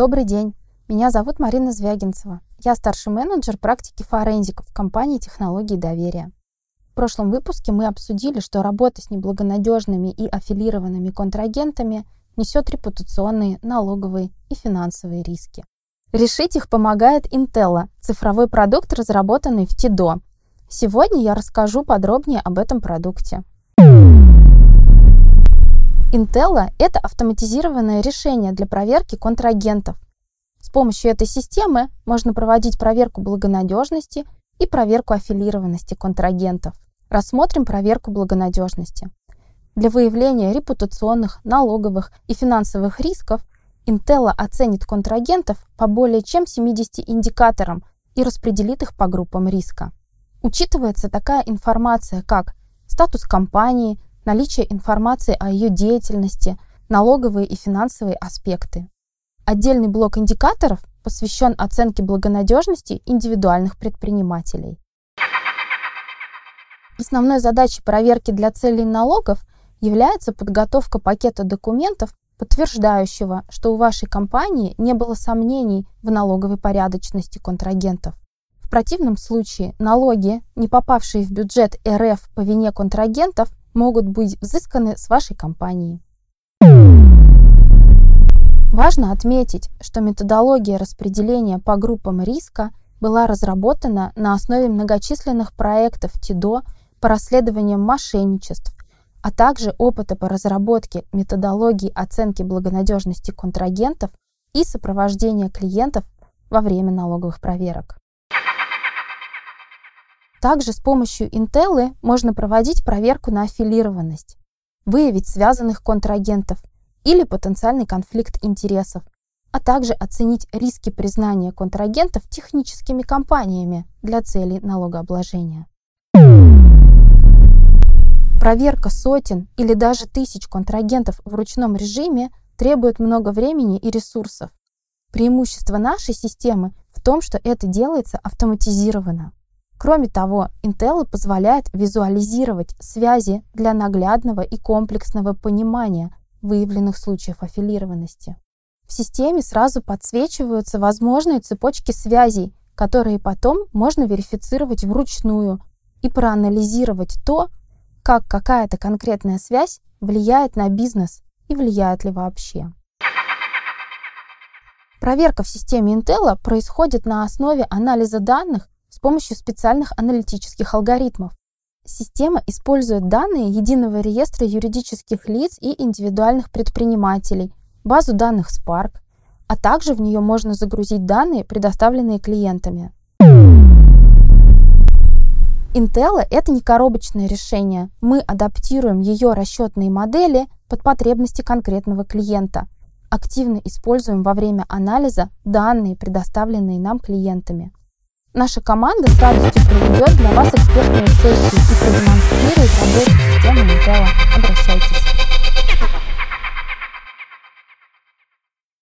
Добрый день. Меня зовут Марина Звягинцева. Я старший менеджер практики форензиков в компании «Технологии доверия». В прошлом выпуске мы обсудили, что работа с неблагонадежными и аффилированными контрагентами несет репутационные, налоговые и финансовые риски. Решить их помогает Intello, цифровой продукт, разработанный в ТИДО. Сегодня я расскажу подробнее об этом продукте. Intello – это автоматизированное решение для проверки контрагентов. С помощью этой системы можно проводить проверку благонадежности и проверку аффилированности контрагентов. Рассмотрим проверку благонадежности. Для выявления репутационных, налоговых и финансовых рисков Intello оценит контрагентов по более чем 70 индикаторам и распределит их по группам риска. Учитывается такая информация, как статус компании, наличие информации о ее деятельности, налоговые и финансовые аспекты. Отдельный блок индикаторов посвящен оценке благонадежности индивидуальных предпринимателей. Основной задачей проверки для целей налогов является подготовка пакета документов, подтверждающего, что у вашей компании не было сомнений в налоговой порядочности контрагентов. В противном случае налоги, не попавшие в бюджет РФ по вине контрагентов, могут быть взысканы с вашей компании. Важно отметить, что методология распределения по группам риска была разработана на основе многочисленных проектов ТИДО по расследованиям мошенничеств, а также опыта по разработке методологии оценки благонадежности контрагентов и сопровождения клиентов во время налоговых проверок. Также с помощью Intel можно проводить проверку на аффилированность, выявить связанных контрагентов или потенциальный конфликт интересов, а также оценить риски признания контрагентов техническими компаниями для целей налогообложения. Проверка сотен или даже тысяч контрагентов в ручном режиме требует много времени и ресурсов. Преимущество нашей системы в том, что это делается автоматизированно. Кроме того, Intel позволяет визуализировать связи для наглядного и комплексного понимания выявленных случаев аффилированности. В системе сразу подсвечиваются возможные цепочки связей, которые потом можно верифицировать вручную и проанализировать то, как какая-то конкретная связь влияет на бизнес и влияет ли вообще. Проверка в системе Intel происходит на основе анализа данных с помощью специальных аналитических алгоритмов. Система использует данные единого реестра юридических лиц и индивидуальных предпринимателей, базу данных Spark, а также в нее можно загрузить данные, предоставленные клиентами. Intel — это не коробочное решение. Мы адаптируем ее расчетные модели под потребности конкретного клиента. Активно используем во время анализа данные, предоставленные нам клиентами. Наша команда с радостью проведет для вас экспертную сессию и продемонстрирует работу системы. Обращайтесь.